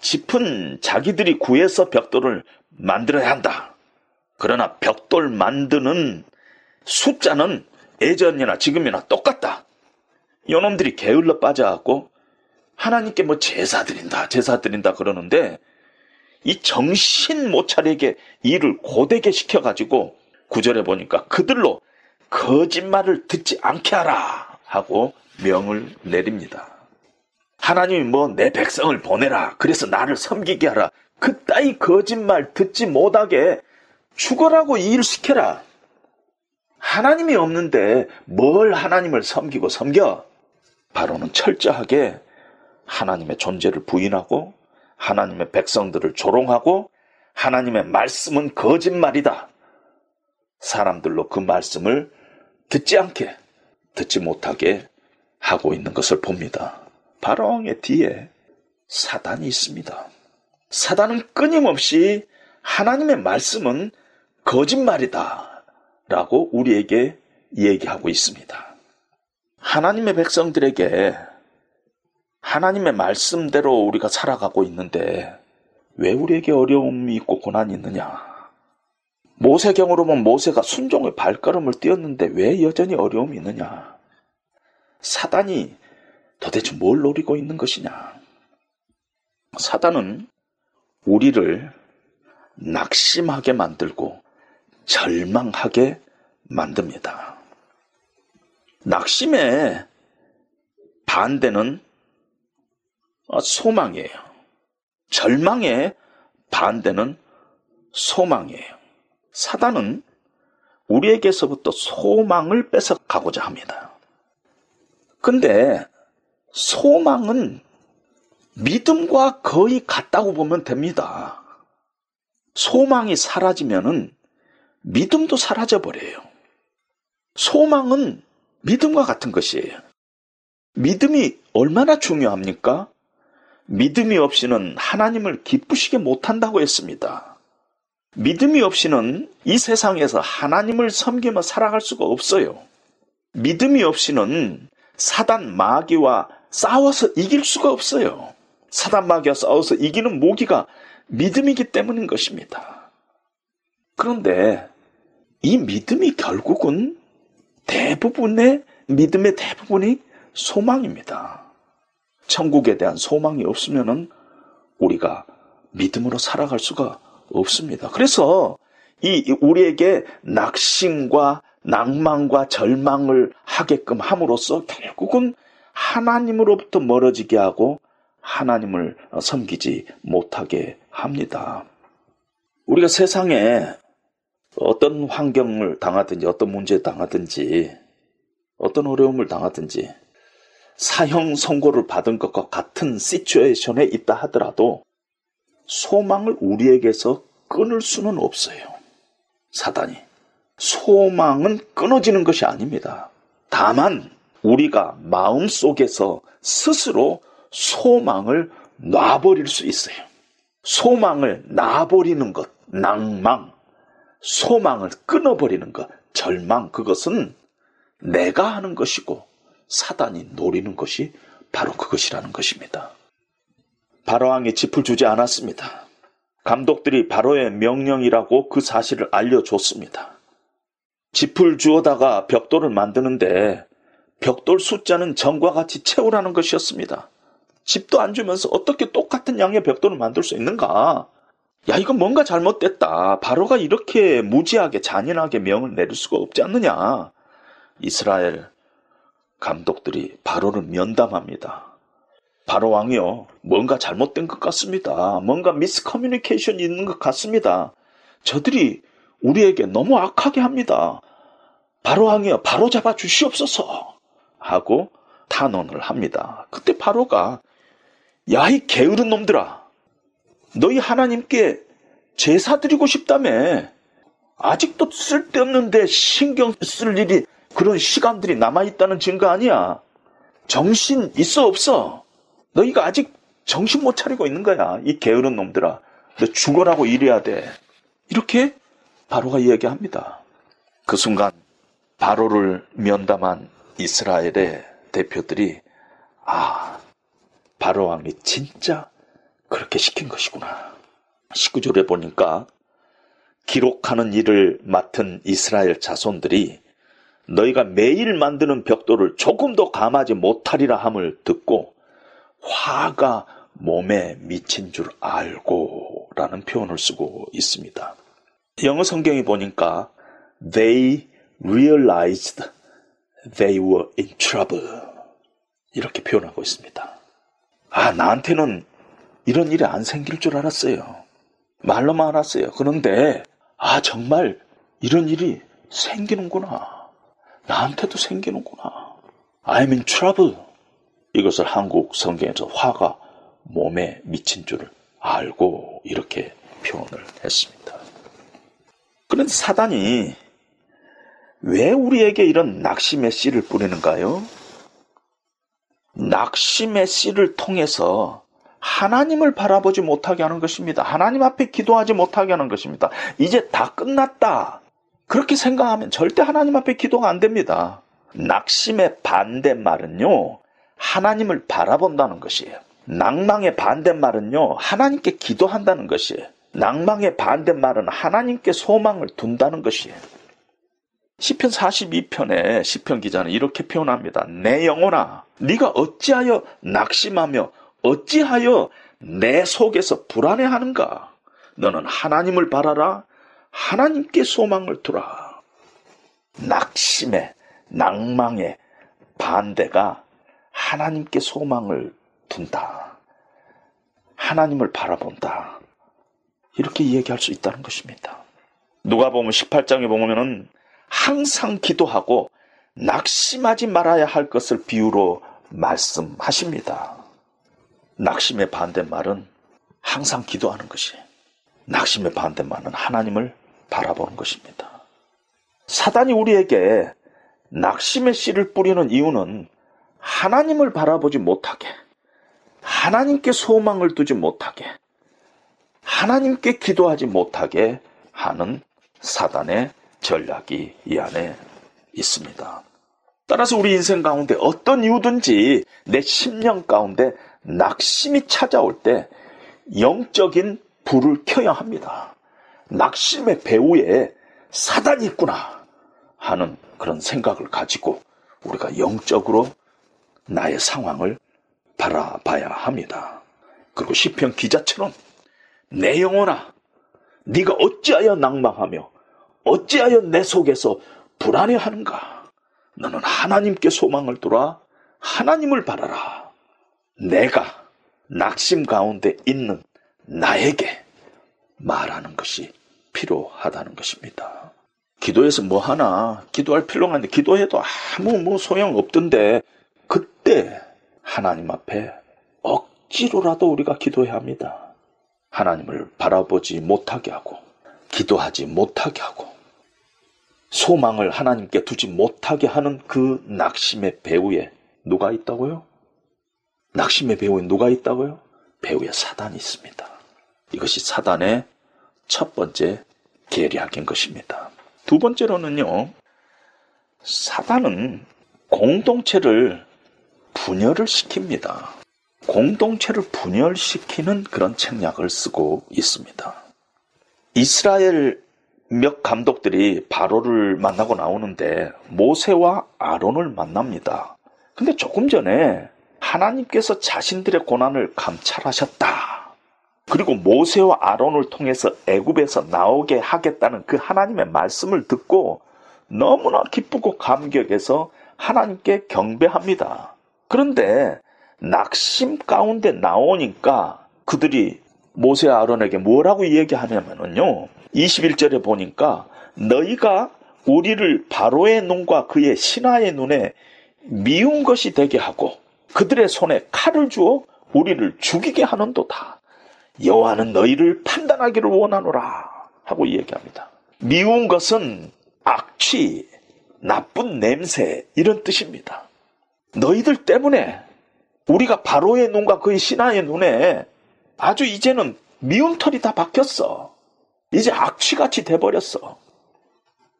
짚은 자기들이 구해서 벽돌을 만들어야 한다. 그러나 벽돌 만드는 숫자는 예전이나 지금이나 똑같다. 요놈들이 게을러 빠져갖고 하나님께 뭐 제사 드린다, 제사 드린다 그러는데 이 정신 못 차리게 일을 고되게 시켜가지고 구절에 보니까 그들로 거짓말을 듣지 않게 하라 하고 명을 내립니다. 하나님이 뭐 내 백성을 보내라. 그래서 나를 섬기게 하라. 그따위 거짓말 듣지 못하게 죽어라고 일 시켜라. 하나님이 없는데 뭘 하나님을 섬기고 섬겨? 바로는 철저하게 하나님의 존재를 부인하고 하나님의 백성들을 조롱하고 하나님의 말씀은 거짓말이다. 사람들로 그 말씀을 듣지 않게, 듣지 못하게 하고 있는 것을 봅니다. 바로왕의 뒤에 사단이 있습니다. 사단은 끊임없이 하나님의 말씀은 거짓말이다. 라고 우리에게 얘기하고 있습니다. 하나님의 백성들에게 하나님의 말씀대로 우리가 살아가고 있는데 왜 우리에게 어려움이 있고 고난이 있느냐? 모세경으로 보면 모세가 순종의 발걸음을 띄었는데 왜 여전히 어려움이 있느냐? 사단이 도대체 뭘 노리고 있는 것이냐? 사단은 우리를 낙심하게 만들고 절망하게 만듭니다. 낙심의 반대는 소망이에요. 절망의 반대는 소망이에요. 사단은 우리에게서부터 소망을 뺏어가고자 합니다. 근데 소망은 믿음과 거의 같다고 보면 됩니다. 소망이 사라지면은 믿음도 사라져 버려요. 소망은 믿음과 같은 것이에요. 믿음이 얼마나 중요합니까? 믿음이 없이는 하나님을 기쁘시게 못한다고 했습니다. 믿음이 없이는 이 세상에서 하나님을 섬기며 살아갈 수가 없어요. 믿음이 없이는 사단 마귀와 싸워서 이길 수가 없어요. 사단 마귀와 싸워서 이기는 모기가 믿음이기 때문인 것입니다. 그런데 이 믿음이 결국은 대부분의 믿음의 대부분이 소망입니다. 천국에 대한 소망이 없으면은 우리가 믿음으로 살아갈 수가 없습니다. 그래서 이 우리에게 낙심과 낭만과 절망을 하게끔 함으로써 결국은 하나님으로부터 멀어지게 하고 하나님을 섬기지 못하게 합니다. 우리가 세상에 어떤 환경을 당하든지 어떤 문제에 당하든지 어떤 어려움을 당하든지 사형 선고를 받은 것과 같은 시츄에이션에 있다 하더라도 소망을 우리에게서 끊을 수는 없어요. 사단이. 소망은 끊어지는 것이 아닙니다. 다만 우리가 마음 속에서 스스로 소망을 놔버릴 수 있어요. 소망을 놔버리는 것, 낭망, 소망을 끊어버리는 것, 절망, 그것은 내가 하는 것이고 사단이 노리는 것이 바로 그것이라는 것입니다. 바로왕이 짚을 주지 않았습니다. 감독들이 바로의 명령이라고 그 사실을 알려줬습니다. 짚을 주어다가 벽돌을 만드는데 벽돌 숫자는 전과 같이 채우라는 것이었습니다. 집도 안 주면서 어떻게 똑같은 양의 벽돌을 만들 수 있는가? 야, 이건 뭔가 잘못됐다. 바로가 이렇게 무지하게 잔인하게 명을 내릴 수가 없지 않느냐. 이스라엘 감독들이 바로를 면담합니다. 바로 왕이요. 뭔가 잘못된 것 같습니다. 뭔가 미스커뮤니케이션이 있는 것 같습니다. 저들이 우리에게 너무 악하게 합니다. 바로 왕이요. 바로 잡아 주시옵소서. 하고 탄원을 합니다. 그때 바로가 야, 이 게으른 놈들아. 너희 하나님께 제사 드리고 싶다며. 아직도 쓸데없는데 신경 쓸 일이 그런 시간들이 남아있다는 증거 아니야. 정신 있어 없어? 너희가 아직 정신 못 차리고 있는 거야. 이 게으른 놈들아. 너 죽어라고 일해야 돼. 이렇게 바로가 이야기합니다. 그 순간 바로를 면담한 이스라엘의 대표들이 아 바로 왕이 진짜 그렇게 시킨 것이구나. 19절에 보니까 기록하는 일을 맡은 이스라엘 자손들이 너희가 매일 만드는 벽돌을 조금 더 감하지 못하리라 함을 듣고 화가 몸에 미친 줄 알고 라는 표현을 쓰고 있습니다. 영어 성경에 보니까 they realized they were in trouble 이렇게 표현하고 있습니다. 아, 나한테는 이런 일이 안 생길 줄 알았어요. 말로만 알았어요. 그런데 아, 정말 이런 일이 생기는구나. 나한테도 생기는구나. I'm in trouble. 이것을 한국 성경에서 화가 몸에 미친 줄을 알고 이렇게 표현을 했습니다. 그런데 사단이 왜 우리에게 이런 낙심의 씨를 뿌리는가요? 낙심의 씨를 통해서 하나님을 바라보지 못하게 하는 것입니다. 하나님 앞에 기도하지 못하게 하는 것입니다. 이제 다 끝났다. 그렇게 생각하면 절대 하나님 앞에 기도가 안 됩니다. 낙심의 반대말은요, 하나님을 바라본다는 것이에요. 낭망의 반대말은요, 하나님께 기도한다는 것이에요. 낭망의 반대말은 하나님께 소망을 둔다는 것이에요. 시편 42편에 시편 기자는 이렇게 표현합니다. 내 영혼아, 네가 어찌하여 낙심하며 어찌하여 내 속에서 불안해하는가? 너는 하나님을 바라라. 하나님께 소망을 두라. 낙심의 낭망의 반대가 하나님께 소망을 둔다. 하나님을 바라본다. 이렇게 얘기할 수 있다는 것입니다. 누가 보면 18장에 보면은 항상 기도하고 낙심하지 말아야 할 것을 비유로 말씀하십니다. 낙심의 반대말은 항상 기도하는 것이 낙심의 반대말은 하나님을 바라보는 것입니다. 사단이 우리에게 낙심의 씨를 뿌리는 이유는 하나님을 바라보지 못하게, 하나님께 소망을 두지 못하게, 하나님께 기도하지 못하게 하는 사단의 전략이 이 안에 있습니다. 따라서 우리 인생 가운데 어떤 이유든지 내 심령 가운데 낙심이 찾아올 때 영적인 불을 켜야 합니다. 낙심의 배후에 사단이 있구나 하는 그런 생각을 가지고 우리가 영적으로 나의 상황을 바라봐야 합니다. 그리고 시편 기자처럼 내 영혼아 네가 어찌하여 낭망하며 어찌하여 내 속에서 불안해하는가? 너는 하나님께 소망을 두라 하나님을 바라라. 내가 낙심 가운데 있는 나에게 말하는 것이 필요하다는 것입니다. 기도해서 뭐 하나 기도할 필요가 있는데 기도해도 아무 뭐 소용 없던데 그때 하나님 앞에 억지로라도 우리가 기도해야 합니다. 하나님을 바라보지 못하게 하고 기도하지 못하게 하고 소망을 하나님께 두지 못하게 하는 그 낙심의 배후에 누가 있다고요? 낙심의 배후에 누가 있다고요? 배후에 사단이 있습니다. 이것이 사단의 첫 번째 계략인 것입니다. 두 번째로는요, 사단은 공동체를 분열을 시킵니다. 공동체를 분열시키는 그런 책략을 쓰고 있습니다. 이스라엘 몇 감독들이 바로를 만나고 나오는데 모세와 아론을 만납니다. 근데 조금 전에 하나님께서 자신들의 고난을 감찰하셨다. 그리고 모세와 아론을 통해서 애굽에서 나오게 하겠다는 그 하나님의 말씀을 듣고 너무나 기쁘고 감격해서 하나님께 경배합니다. 그런데 낙심 가운데 나오니까 그들이 모세 아론에게 뭐라고 얘기하냐면요. 21절에 보니까 너희가 우리를 바로의 눈과 그의 신하의 눈에 미운 것이 되게 하고 그들의 손에 칼을 주어 우리를 죽이게 하는도다. 여호와는 너희를 판단하기를 원하노라 하고 얘기합니다. 미운 것은 악취, 나쁜 냄새 이런 뜻입니다. 너희들 때문에 우리가 바로의 눈과 그의 신하의 눈에 아주 이제는 미운 털이 다 박혔어. 이제 악취같이 돼버렸어.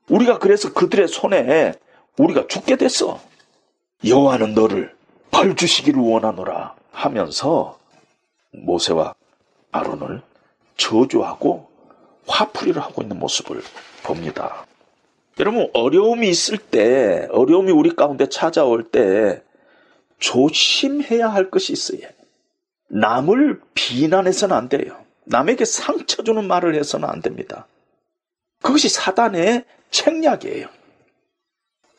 우리가 그래서 그들의 손에 우리가 죽게 됐어. 여호와는 너를 벌 주시기를 원하노라 하면서 모세와 아론을 저주하고 화풀이를 하고 있는 모습을 봅니다. 여러분 어려움이 있을 때 어려움이 우리 가운데 찾아올 때 조심해야 할 것이 있어요. 남을 비난해서는 안 돼요. 남에게 상처 주는 말을 해서는 안 됩니다. 그것이 사단의 책략이에요.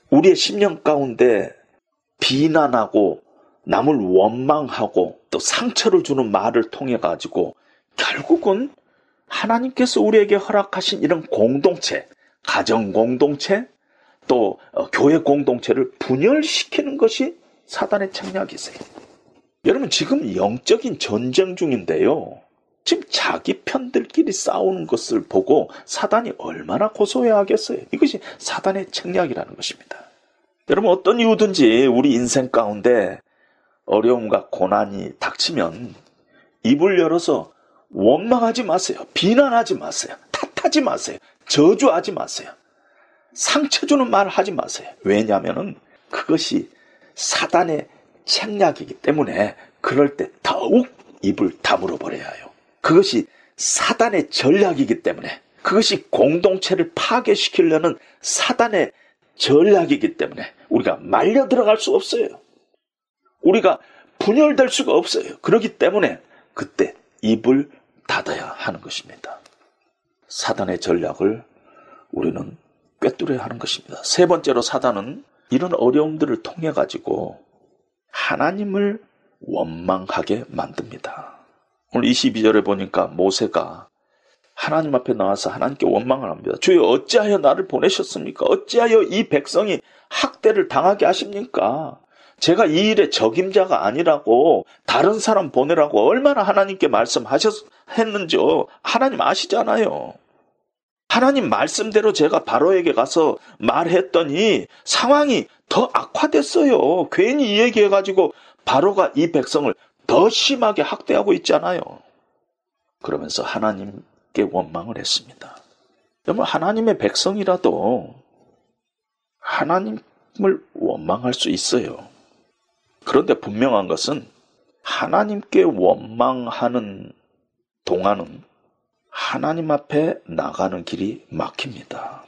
우리의 심령 가운데 비난하고 남을 원망하고 또 상처를 주는 말을 통해 가지고 결국은 하나님께서 우리에게 허락하신 이런 공동체, 가정 공동체, 또 어, 교회 공동체를 분열시키는 것이 사단의 책략이세요. 여러분 지금 영적인 전쟁 중인데요. 지금 자기 편들끼리 싸우는 것을 보고 사단이 얼마나 고소해야 하겠어요. 이것이 사단의 책략이라는 것입니다. 여러분 어떤 이유든지 우리 인생 가운데 어려움과 고난이 닥치면 입을 열어서 원망하지 마세요. 비난하지 마세요. 탓하지 마세요. 저주하지 마세요. 상처 주는 말 하지 마세요. 왜냐하면 그것이 사단의 책략이기 때문에 그럴 때 더욱 입을 다물어 버려야 해요. 그것이 사단의 전략이기 때문에 그것이 공동체를 파괴시키려는 사단의 전략이기 때문에 우리가 말려 들어갈 수 없어요. 우리가 분열될 수가 없어요. 그렇기 때문에 그때 입을 닫아야 하는 것입니다. 사단의 전략을 우리는 꿰뚫어야 하는 것입니다. 세 번째로 사단은 이런 어려움들을 통해 가지고 하나님을 원망하게 만듭니다. 오늘 22절에 보니까 모세가 하나님 앞에 나와서 하나님께 원망을 합니다. 주여 어찌하여 나를 보내셨습니까? 어찌하여 이 백성이 학대를 당하게 하십니까? 제가 이 일의 적임자가 아니라고 다른 사람 보내라고 얼마나 하나님께 말씀하셨는지요. 하나님 아시잖아요. 하나님 말씀대로 제가 바로에게 가서 말했더니 상황이 더 악화됐어요. 괜히 이 얘기해가지고 바로가 이 백성을 더 심하게 학대하고 있잖아요. 그러면서 하나님께 원망을 했습니다. 여러분, 하나님의 백성이라도 하나님을 원망할 수 있어요. 그런데 분명한 것은 하나님께 원망하는 동안은 하나님 앞에 나가는 길이 막힙니다.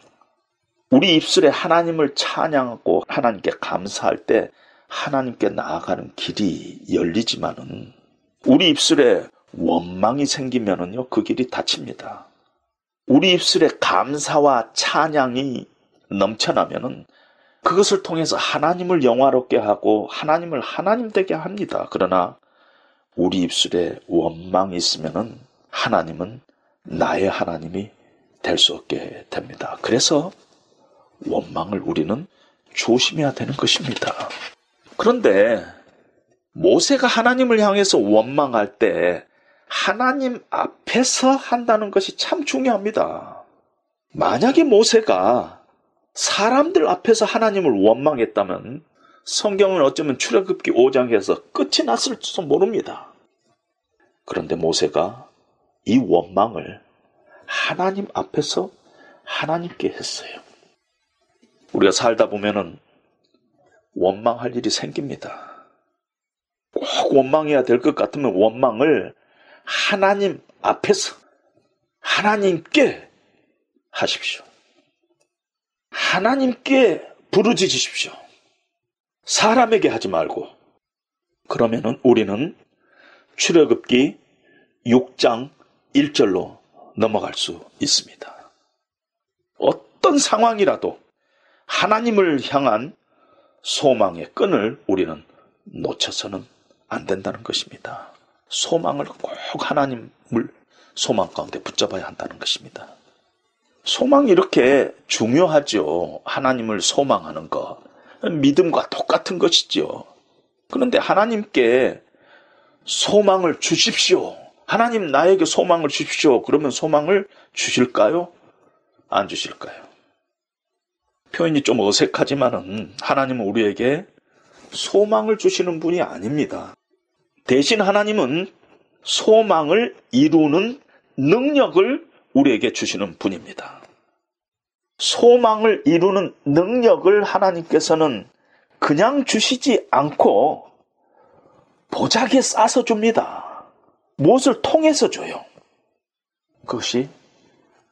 우리 입술에 하나님을 찬양하고 하나님께 감사할 때 하나님께 나아가는 길이 열리지만은 우리 입술에 원망이 생기면은요 그 길이 닫힙니다. 우리 입술에 감사와 찬양이 넘쳐나면은 그것을 통해서 하나님을 영화롭게 하고 하나님을 하나님 되게 합니다. 그러나 우리 입술에 원망이 있으면은 하나님은 나의 하나님이 될 수 없게 됩니다. 그래서 원망을 우리는 조심해야 되는 것입니다. 그런데 모세가 하나님을 향해서 원망할 때 하나님 앞에서 한다는 것이 참 중요합니다. 만약에 모세가 사람들 앞에서 하나님을 원망했다면 성경은 어쩌면 출애굽기 5장에서 끝이 났을지도 모릅니다. 그런데 모세가 이 원망을 하나님 앞에서 하나님께 했어요. 우리가 살다 보면은 원망할 일이 생깁니다. 꼭 원망해야 될 것 같으면 원망을 하나님 앞에서 하나님께 하십시오. 하나님께 부르짖으십시오. 사람에게 하지 말고 그러면은 우리는 출애굽기 6장 1절로 넘어갈 수 있습니다. 어떤 상황이라도 하나님을 향한 소망의 끈을 우리는 놓쳐서는 안 된다는 것입니다. 소망을 꼭 하나님을 소망 가운데 붙잡아야 한다는 것입니다. 소망이 이렇게 중요하죠. 하나님을 소망하는 것. 믿음과 똑같은 것이죠. 그런데 하나님께 소망을 주십시오. 하나님 나에게 소망을 주십시오. 그러면 소망을 주실까요? 안 주실까요? 표현이 좀 어색하지만은 하나님은 우리에게 소망을 주시는 분이 아닙니다. 대신 하나님은 소망을 이루는 능력을 우리에게 주시는 분입니다. 소망을 이루는 능력을 하나님께서는 그냥 주시지 않고 보자기에 싸서 줍니다. 무엇을 통해서 줘요? 그것이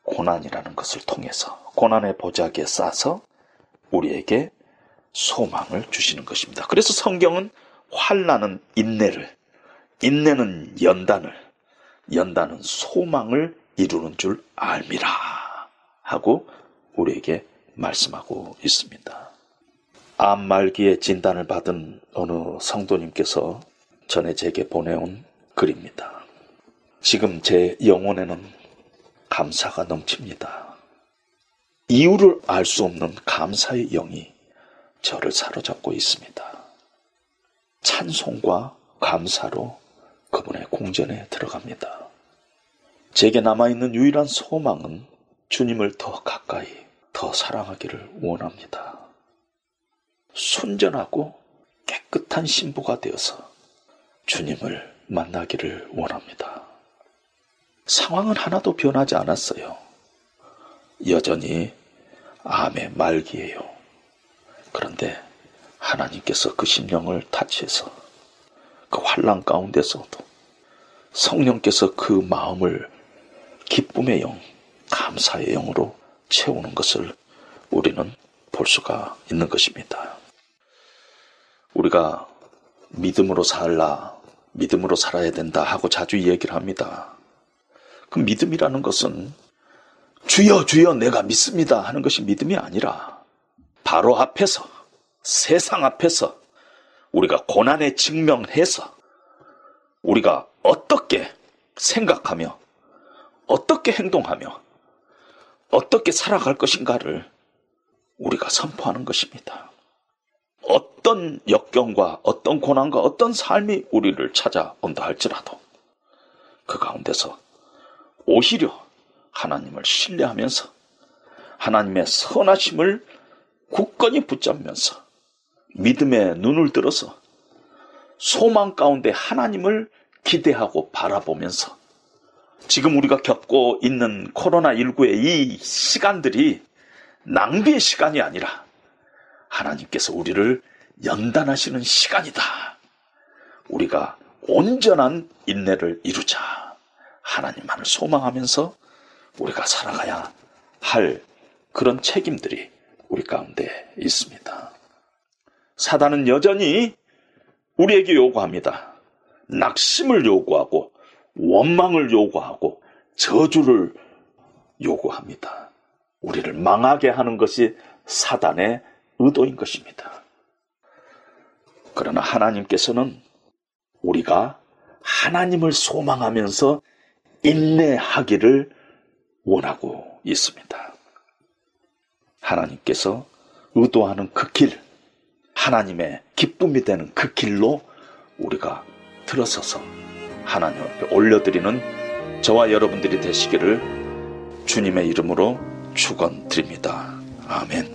고난이라는 것을 통해서 고난의 보자기에 싸서 우리에게 소망을 주시는 것입니다. 그래서 성경은 환란은 인내를, 인내는 연단을, 연단은 소망을 이루는 줄 알미라 하고 우리에게 말씀하고 있습니다. 암 말기에 진단을 받은 어느 성도님께서 전에 제게 보내온 글입니다. 지금 제 영혼에는 감사가 넘칩니다. 이유를 알 수 없는 감사의 영이 저를 사로잡고 있습니다. 찬송과 감사로 그분의 공전에 들어갑니다. 제게 남아있는 유일한 소망은 주님을 더 가까이, 더 사랑하기를 원합니다. 순전하고 깨끗한 신부가 되어서 주님을 만나기를 원합니다. 상황은 하나도 변하지 않았어요. 여전히 암의 말기예요. 그런데 하나님께서 그 심령을 타치해서 그 환란 가운데서도 성령께서 그 마음을 기쁨의 영, 감사의 영으로 채우는 것을 우리는 볼 수가 있는 것입니다. 우리가 믿음으로 살라, 믿음으로 살아야 된다 하고 자주 얘기를 합니다. 그 믿음이라는 것은 주여 주여 내가 믿습니다 하는 것이 믿음이 아니라 바로 앞에서 세상 앞에서 우리가 고난에 직면해서 우리가 어떻게 생각하며 어떻게 행동하며 어떻게 살아갈 것인가를 우리가 선포하는 것입니다. 어떤 역경과 어떤 고난과 어떤 삶이 우리를 찾아온다 할지라도 그 가운데서 오히려 하나님을 신뢰하면서 하나님의 선하심을 굳건히 붙잡면서 믿음의 눈을 들어서 소망 가운데 하나님을 기대하고 바라보면서 지금 우리가 겪고 있는 코로나19의 이 시간들이 낭비의 시간이 아니라 하나님께서 우리를 연단하시는 시간이다. 우리가 온전한 인내를 이루자. 하나님만을 소망하면서 우리가 살아가야 할 그런 책임들이 우리 가운데 있습니다. 사단은 여전히 우리에게 요구합니다. 낙심을 요구하고 원망을 요구하고 저주를 요구합니다. 우리를 망하게 하는 것이 사단의 의도인 것입니다. 그러나 하나님께서는 우리가 하나님을 소망하면서 인내하기를 원하고 있습니다. 하나님께서 의도하는 그 길, 하나님의 기쁨이 되는 그 길로 우리가 들어서서 하나님 앞에 올려드리는 저와 여러분들이 되시기를 주님의 이름으로 축원드립니다. 아멘.